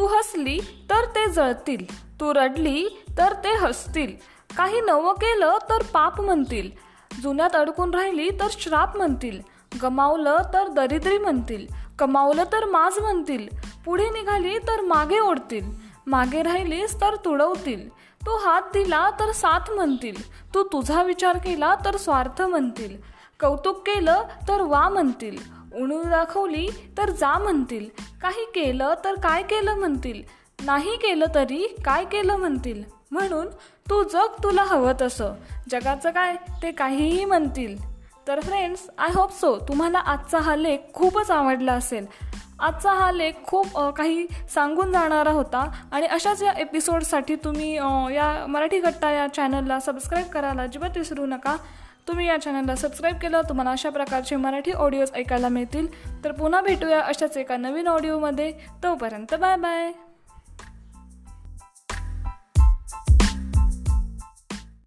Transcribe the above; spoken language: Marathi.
तू हसली तर ते जळतील. तू रडली तर ते हसतील. काही नवं केलं तर पाप म्हणतील. जुन्यात अडकून राहिली तर श्राप म्हणतील. गमावलं तर दरिद्री म्हणतील. कमावलं तर माज म्हणतील. पुढे निघाली तर मागे ओढतील. मागे राहिलीस तर तुडवतील. तू हात दिला तर साथ म्हणतील. तू तुझा विचार केला तर स्वार्थ म्हणतील. कौतुक केलं तर वा म्हणतील. उणीव दाखवली तर जा म्हणतील. काही केलं तर काय केलं म्हणतील? नाही केलं तरी काय केलं म्हणतील? म्हणून तू जग तुला हवं तसं. जगाचं काय? ते काहीही म्हणतील. तर फ्रेंड्स आय होप सो तुम्हाला आजचा हा लेख खूपच आवडला असेल. आजचा हा लेख खूप काही सांगून जाणारा होता आणि अशाच या एपिसोडसाठी तुम्ही या मराठी गट्टा या चॅनलला सबस्क्राईब करायला अजिबात विसरू नका. तुम्ही या चॅनलला सबस्क्राईब केलं तुम्हाला अशा प्रकारचे मराठी ऑडिओज ऐकायला मिळतील. तर पुन्हा भेटूया अशाच एका नवीन ऑडिओमध्ये तोपर्यंत बाय बाय